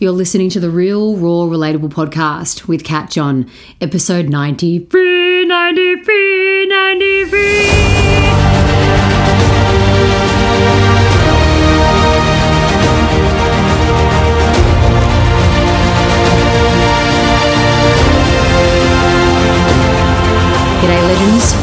You're listening to the Real, Raw, Relatable podcast with Kat John, episode 93, 93, 93.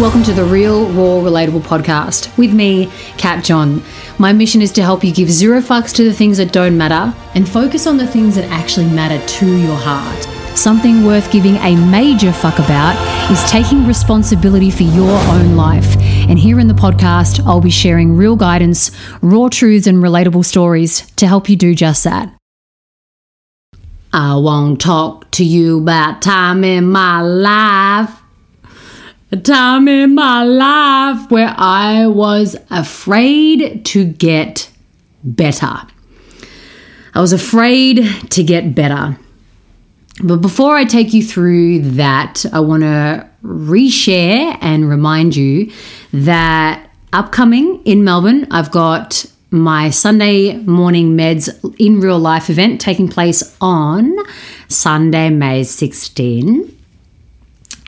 Welcome to the Real, Raw, Relatable podcast with me, Kat John. My mission is to help you give zero fucks to the things that don't matter and focus on the things that actually matter to your heart. Something worth giving a major fuck about is taking responsibility for your own life. And here in the podcast, I'll be sharing real guidance, raw truths, and relatable stories to help you do just that. I won't talk to you about time in my life a time in my life where I was afraid to get better. I was afraid to get better. But before I take you through that, I want to reshare and remind you that upcoming in Melbourne, I've got my Sunday morning meds in real life event taking place on Sunday, May 16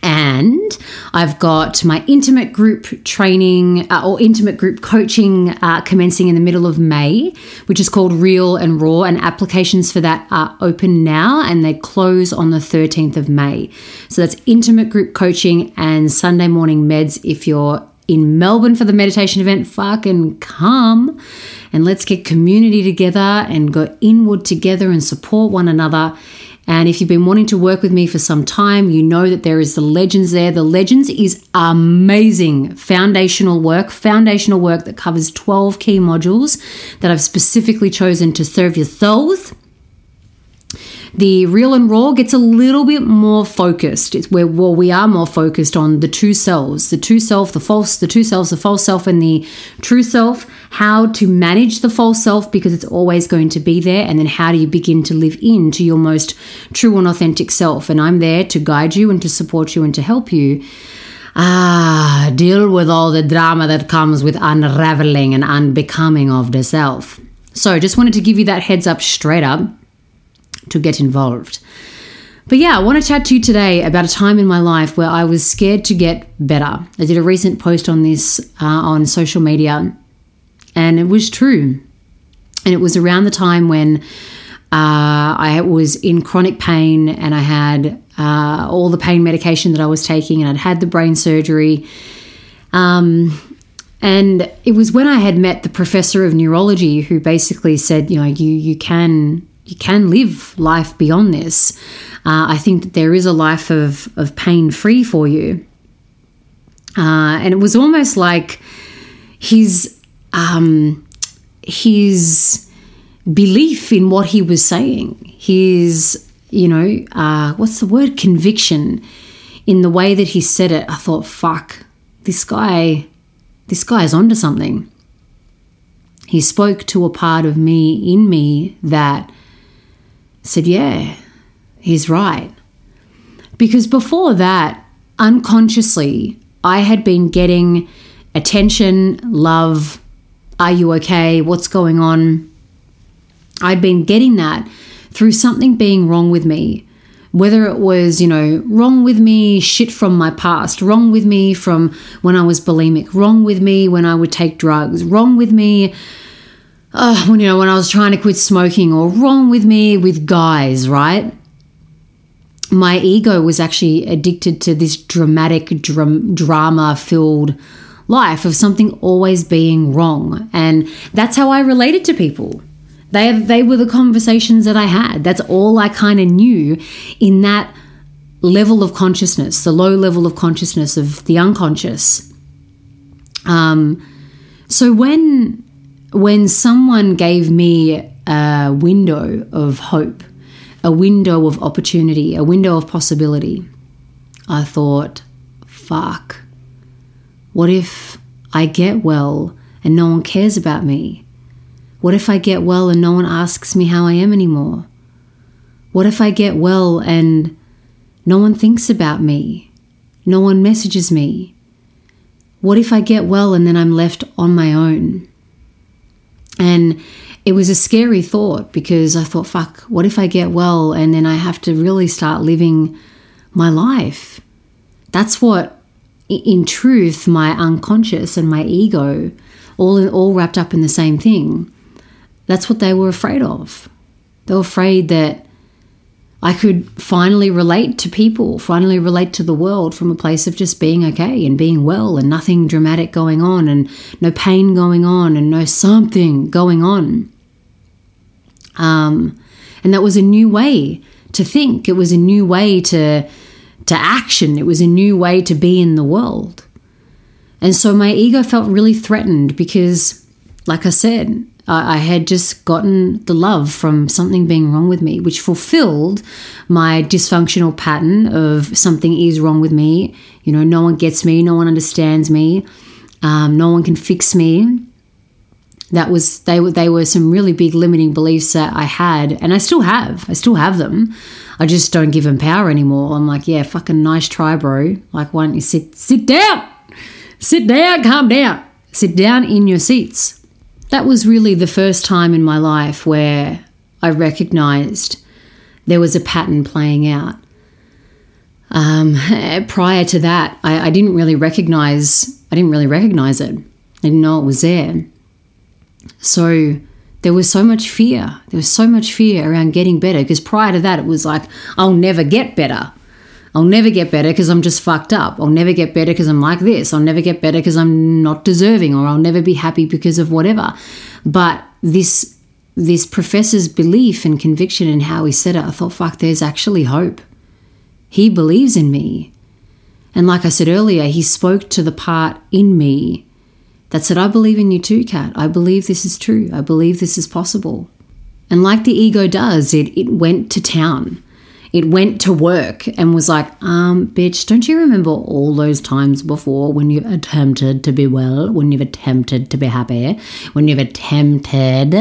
and I've got my intimate group training uh, or intimate group coaching uh, commencing in the middle of May, which is called Real and Raw, and applications for that are open now and they close on the 13th of May. So that's intimate group coaching and Sunday morning meds if you're in Melbourne for the meditation event, fucking come. And let's get community together and go inward together and support one another and if you've been wanting to work with me for some time, you know that there is the Legends there. The Legends is amazing foundational work, foundational work that covers 12 key modules that I've specifically chosen to serve your souls. The real and raw gets a little bit more focused. It's where well, we are more focused on the two selves, the two self, the false, the two selves, the false self, and the true self. How to manage the false self because it's always going to be there, and then how do you begin to live into your most true and authentic self? And I'm there to guide you and to support you and to help you. Ah, deal with all the drama that comes with unraveling and unbecoming of the self. So, just wanted to give you that heads up straight up to get involved. But yeah, I want to chat to you today about a time in my life where I was scared to get better. I did a recent post on this uh, on social media, and it was true. And it was around the time when uh, I was in chronic pain and I had uh, all the pain medication that I was taking, and I'd had the brain surgery. Um, and it was when I had met the professor of neurology who basically said, you know, you you can you can live life beyond this. Uh, I think that there is a life of, of pain free for you. Uh, and it was almost like his um, his belief in what he was saying, his you know uh, what's the word conviction in the way that he said it. I thought, fuck, this guy, this guy is onto something. He spoke to a part of me in me that said, Yeah, he's right. Because before that, unconsciously, I had been getting attention, love, are you okay? What's going on? I'd been getting that through something being wrong with me. Whether it was, you know, wrong with me, shit from my past, wrong with me from when I was bulimic, wrong with me when I would take drugs, wrong with me when you know when I was trying to quit smoking or wrong with me with guys, right? My ego was actually addicted to this dramatic, dram- drama filled life of something always being wrong. And that's how I related to people. They, they were the conversations that I had. That's all I kind of knew in that level of consciousness, the low level of consciousness of the unconscious. Um, so when when someone gave me a window of hope, a window of opportunity, a window of possibility, I thought, fuck, what if I get well and no one cares about me? What if I get well and no one asks me how I am anymore? What if I get well and no one thinks about me? No one messages me? What if I get well and then I'm left on my own? And it was a scary thought because I thought, fuck, what if I get well and then I have to really start living my life? That's what, in truth, my unconscious and my ego, all all wrapped up in the same thing. That's what they were afraid of. They were afraid that I could finally relate to people, finally relate to the world from a place of just being okay and being well and nothing dramatic going on and no pain going on and no something going on. Um, and that was a new way to think. It was a new way to to action. It was a new way to be in the world. And so my ego felt really threatened because, like I said, I had just gotten the love from something being wrong with me, which fulfilled my dysfunctional pattern of something is wrong with me. You know, no one gets me, no one understands me, um, no one can fix me that was they were they were some really big limiting beliefs that I had and I still have. I still have them. I just don't give them power anymore. I'm like, yeah, fucking nice try, bro. Like, why don't you sit sit down? Sit down, calm down. Sit down in your seats. That was really the first time in my life where I recognized there was a pattern playing out. Um, prior to that, I, I didn't really recognize I didn't really recognize it. I didn't know it was there. So there was so much fear. There was so much fear around getting better because prior to that, it was like, I'll never get better. I'll never get better because I'm just fucked up. I'll never get better because I'm like this. I'll never get better because I'm not deserving or I'll never be happy because of whatever. But this this professor's belief and conviction in how he said it, I thought, fuck, there's actually hope. He believes in me. And like I said earlier, he spoke to the part in me that said, I believe in you too, Kat. I believe this is true. I believe this is possible. And like the ego does, it, it went to town. It went to work and was like, um, bitch, don't you remember all those times before when you've attempted to be well, when you've attempted to be happy, when you've attempted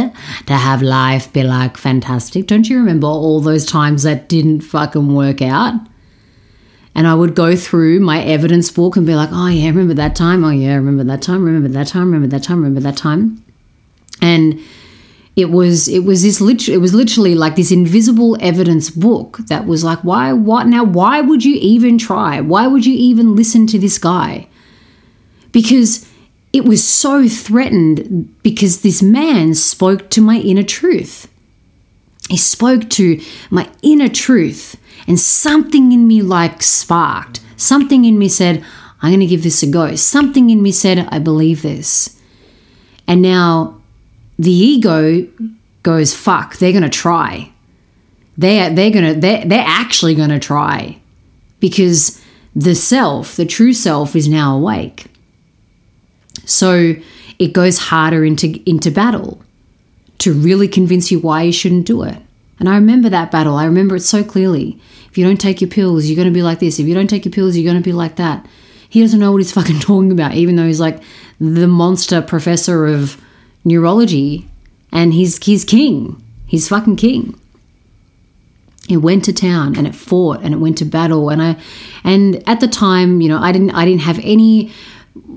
to have life be like fantastic? Don't you remember all those times that didn't fucking work out? And I would go through my evidence book and be like, oh, yeah, remember that time? Oh, yeah, remember that time? Remember that time? Remember that time? Remember that time? And it was it was this literally it was literally like this invisible evidence book that was like why what now why would you even try why would you even listen to this guy because it was so threatened because this man spoke to my inner truth he spoke to my inner truth and something in me like sparked. Something in me said, I'm going to give this a go. Something in me said, I believe this. And now the ego goes, fuck, they're going to try. They're, they're going to, they're, they're actually going to try because the self, the true self, is now awake. So it goes harder into, into battle to really convince you why you shouldn't do it. And I remember that battle. I remember it so clearly. If you don't take your pills, you're going to be like this. If you don't take your pills, you're going to be like that. He doesn't know what he's fucking talking about, even though he's like the monster professor of neurology and he's, he's king. He's fucking king. It went to town and it fought and it went to battle and I and at the time you know I didn't I didn't have any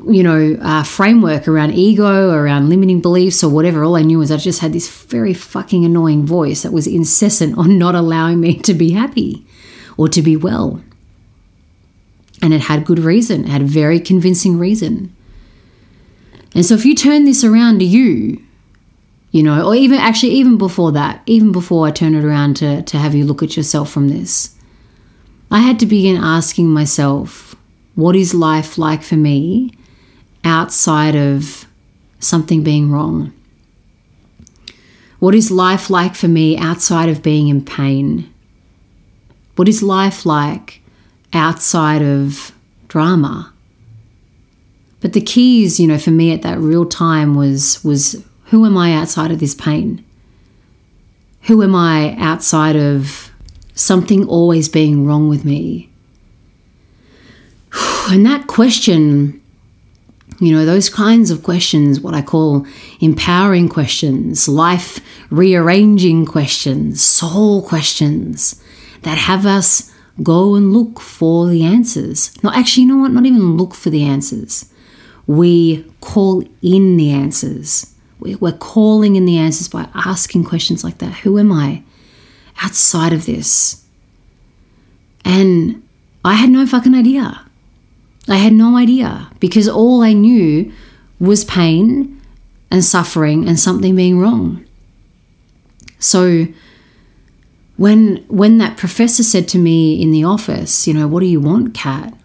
you know, uh, framework around ego, around limiting beliefs, or whatever. All I knew was I just had this very fucking annoying voice that was incessant on not allowing me to be happy or to be well. And it had good reason, it had a very convincing reason. And so if you turn this around to you, you know, or even actually even before that, even before I turn it around to, to have you look at yourself from this, I had to begin asking myself, what is life like for me outside of something being wrong? What is life like for me outside of being in pain? What is life like outside of drama? But the keys, you know, for me at that real time was was who am I outside of this pain? Who am I outside of something always being wrong with me? And that question, you know, those kinds of questions, what I call empowering questions, life rearranging questions, soul questions that have us go and look for the answers. Not actually, you know what? Not even look for the answers. We call in the answers. We're calling in the answers by asking questions like that. Who am I outside of this? And I had no fucking idea. I had no idea because all I knew was pain and suffering and something being wrong. So when when that professor said to me in the office, you know, what do you want, Kat?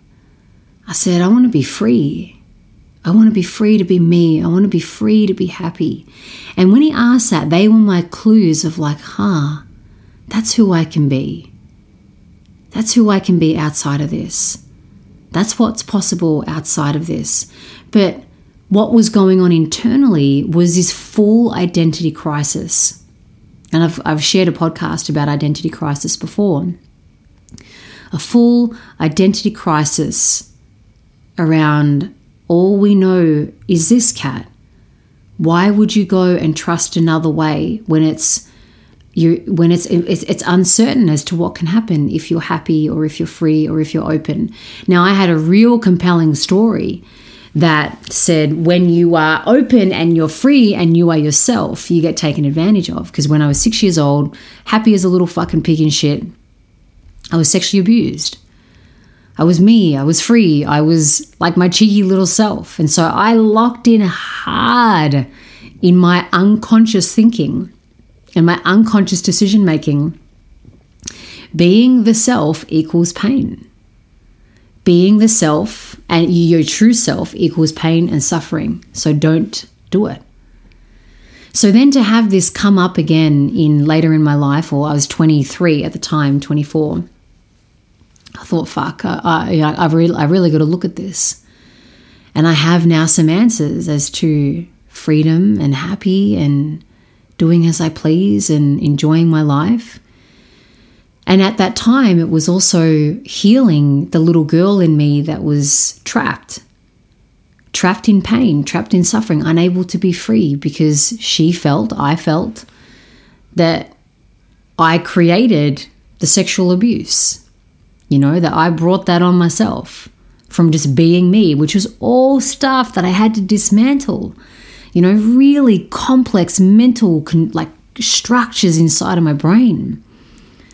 I said, I want to be free. I want to be free to be me. I want to be free to be happy. And when he asked that, they were my clues of like, huh, that's who I can be. That's who I can be outside of this. That's what's possible outside of this. But what was going on internally was this full identity crisis. And I've, I've shared a podcast about identity crisis before. A full identity crisis around all we know is this Kat. Why would you go and trust another way when it's you when it's, it's it's uncertain as to what can happen if you're happy or if you're free or if you're open. Now I had a real compelling story that said when you are open and you're free and you are yourself, you get taken advantage of. Because when I was six years old, happy as a little fucking pig in shit, I was sexually abused. I was me, I was free, I was like my cheeky little self. And so I locked in hard in my unconscious thinking and my unconscious decision making. Being the self equals pain. Being the self and your true self equals pain and suffering. So don't do it. So then to have this come up again in later in my life, or I was 23 at the time, 24 I thought, fuck, I, I, I've really, I really got to look at this. And I have now some answers as to freedom and happy and doing as I please and enjoying my life. And at that time, it was also healing the little girl in me that was trapped, trapped in pain, trapped in suffering, unable to be free because she felt, I felt, that I created the sexual abuse you know, that I brought that on myself from just being me, which was all stuff that I had to dismantle. You know, really complex mental con- like structures inside of my brain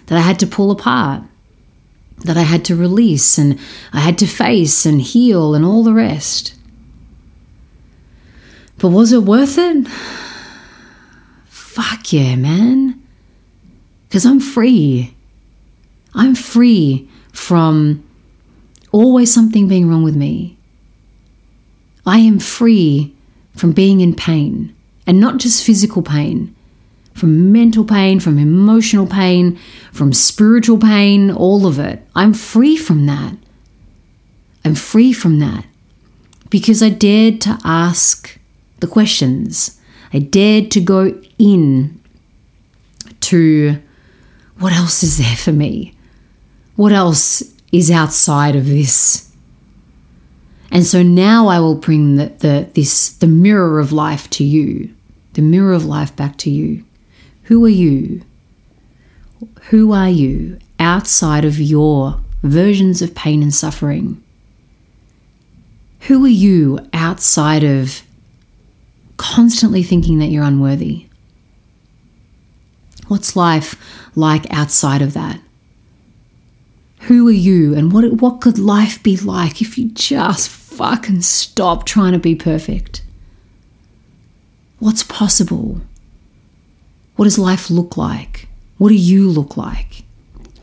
that I had to pull apart, that I had to release and I had to face and heal and all the rest. But was it worth it? Fuck yeah, man. Because I'm free. I'm free from always something being wrong with me. I am free from being in pain, and not just physical pain, from mental pain, from emotional pain, from spiritual pain, all of it. I'm free from that. I'm free from that because I dared to ask the questions. I dared to go in to what else is there for me? What else is outside of this? And so now I will bring the, the, this, the mirror of life to you, the mirror of life back to you. Who are you? Who are you outside of your versions of pain and suffering? Who are you outside of constantly thinking that you're unworthy? What's life like outside of that? Who are you and what, what could life be like if you just fucking stop trying to be perfect? What's possible? What does life look like? What do you look like?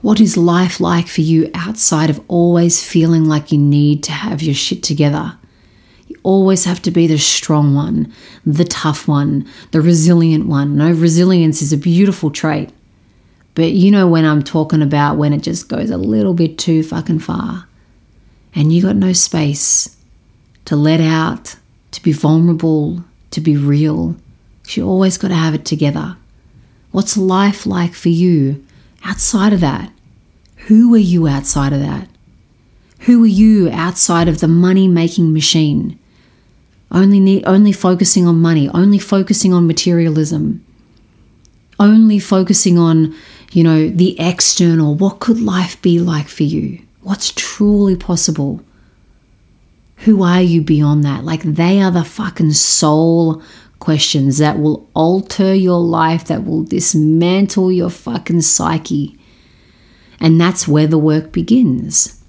What is life like for you outside of always feeling like you need to have your shit together? You always have to be the strong one, the tough one, the resilient one. No, resilience is a beautiful trait. But you know when I'm talking about when it just goes a little bit too fucking far and you got no space to let out, to be vulnerable, to be real. You always got to have it together. What's life like for you outside of that? Who are you outside of that? Who are you outside of the money making machine? Only need, only focusing on money, only focusing on materialism, only focusing on you know, the external. What could life be like for you? What's truly possible? Who are you beyond that? Like, they are the fucking soul questions that will alter your life, that will dismantle your fucking psyche. And that's where the work begins.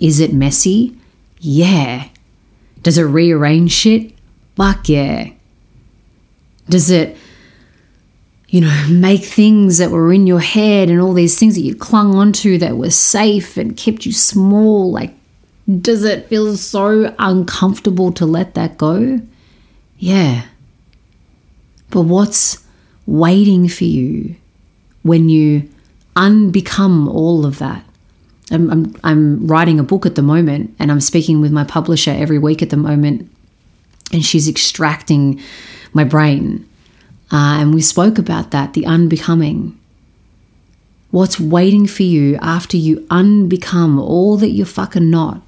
Is it messy? Yeah. Does it rearrange shit? Fuck yeah. Does it, you know, make things that were in your head and all these things that you clung onto that were safe and kept you small? Like, does it feel so uncomfortable to let that go? Yeah. But what's waiting for you when you unbecome all of that? I'm, I'm, I'm writing a book at the moment and I'm speaking with my publisher every week at the moment, and she's extracting my brain. Uh, and we spoke about that the unbecoming. What's waiting for you after you unbecome all that you're fucking not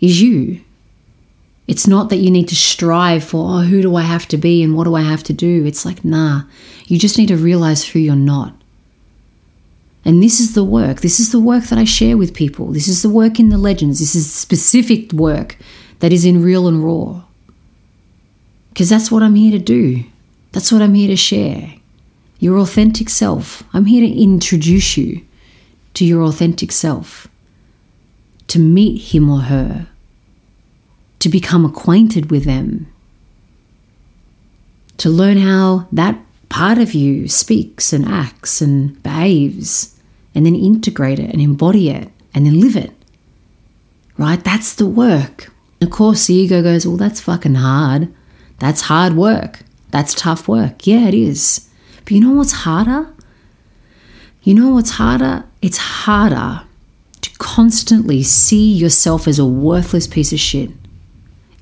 is you. It's not that you need to strive for, oh, who do I have to be and what do I have to do? It's like, nah, you just need to realize who you're not. And this is the work. This is the work that I share with people. This is the work in the legends. This is specific work that is in real and raw. Because that's what I'm here to do. That's what I'm here to share. Your authentic self. I'm here to introduce you to your authentic self, to meet him or her, to become acquainted with them, to learn how that part of you speaks and acts and behaves and then integrate it and embody it and then live it. Right? That's the work. Of course, the ego goes, Well, that's fucking hard. That's hard work. That's tough work. Yeah, it is. But you know what's harder? You know what's harder? It's harder to constantly see yourself as a worthless piece of shit.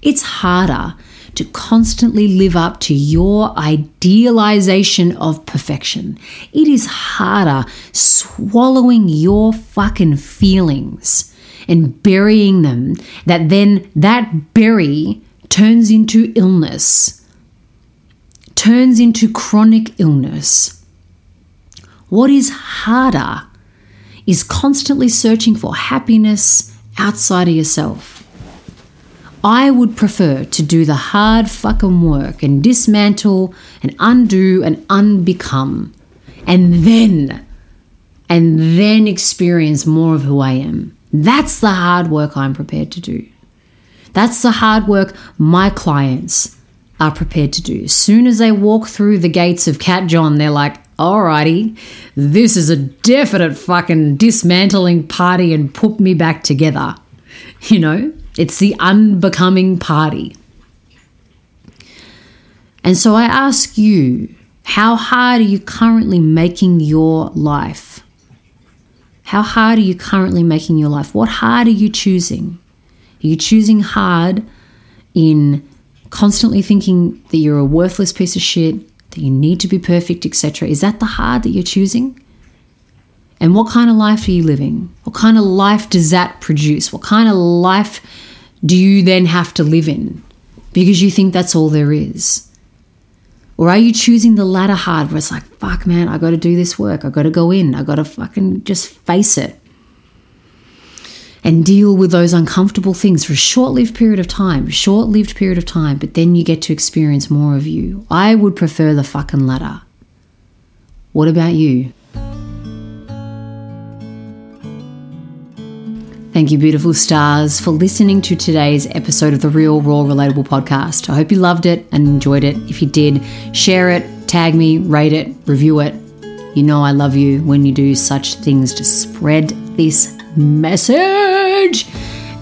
It's harder to constantly live up to your idealization of perfection. It is harder swallowing your fucking feelings and burying them that then that bury turns into illness, turns into chronic illness. What is harder is constantly searching for happiness outside of yourself. I would prefer to do the hard fucking work and dismantle and undo and unbecome and then, and then experience more of who I am. That's the hard work I'm prepared to do. That's the hard work my clients are prepared to do. As soon as they walk through the gates of Kat John, they're like, alrighty, this is a definite fucking dismantling party and put me back together. You know? It's the unbecoming party. And so I ask you, how hard are you currently making your life? How hard are you currently making your life? What hard are you choosing? Are you choosing hard in constantly thinking that you're a worthless piece of shit, that you need to be perfect, etc.? Is that the hard that you're choosing? And what kind of life are you living? What kind of life does that produce? What kind of life do you then have to live in because you think that's all there is? Or are you choosing the latter hard where it's like, fuck, man, I got to do this work. I got to go in. I got to fucking just face it and deal with those uncomfortable things for a short lived period of time, short lived period of time, but then you get to experience more of you. I would prefer the fucking latter. What about you? Thank you, beautiful stars, for listening to today's episode of the Real, Raw, Relatable podcast. I hope you loved it and enjoyed it. If you did, share it, tag me, rate it, review it. You know I love you when you do such things to spread this message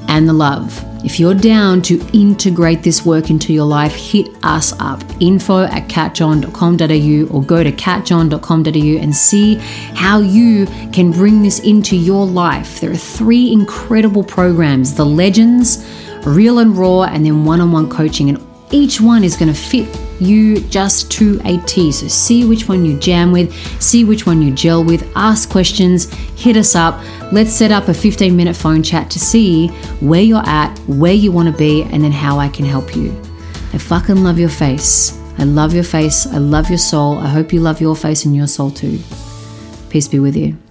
and the love. If you're down to integrate this work into your life, hit us up info at catjohn.com.au or go to catjohn.com.au and see how you can bring this into your life. There are three incredible programs the Legends, Real and Raw, and then one on one coaching. And each one is going to fit you just to a T. So see which one you jam with, see which one you gel with, ask questions, hit us up. Let's set up a 15 minute phone chat to see where you're at, where you want to be, and then how I can help you. I fucking love your face. I love your face. I love your soul. I hope you love your face and your soul too. Peace be with you.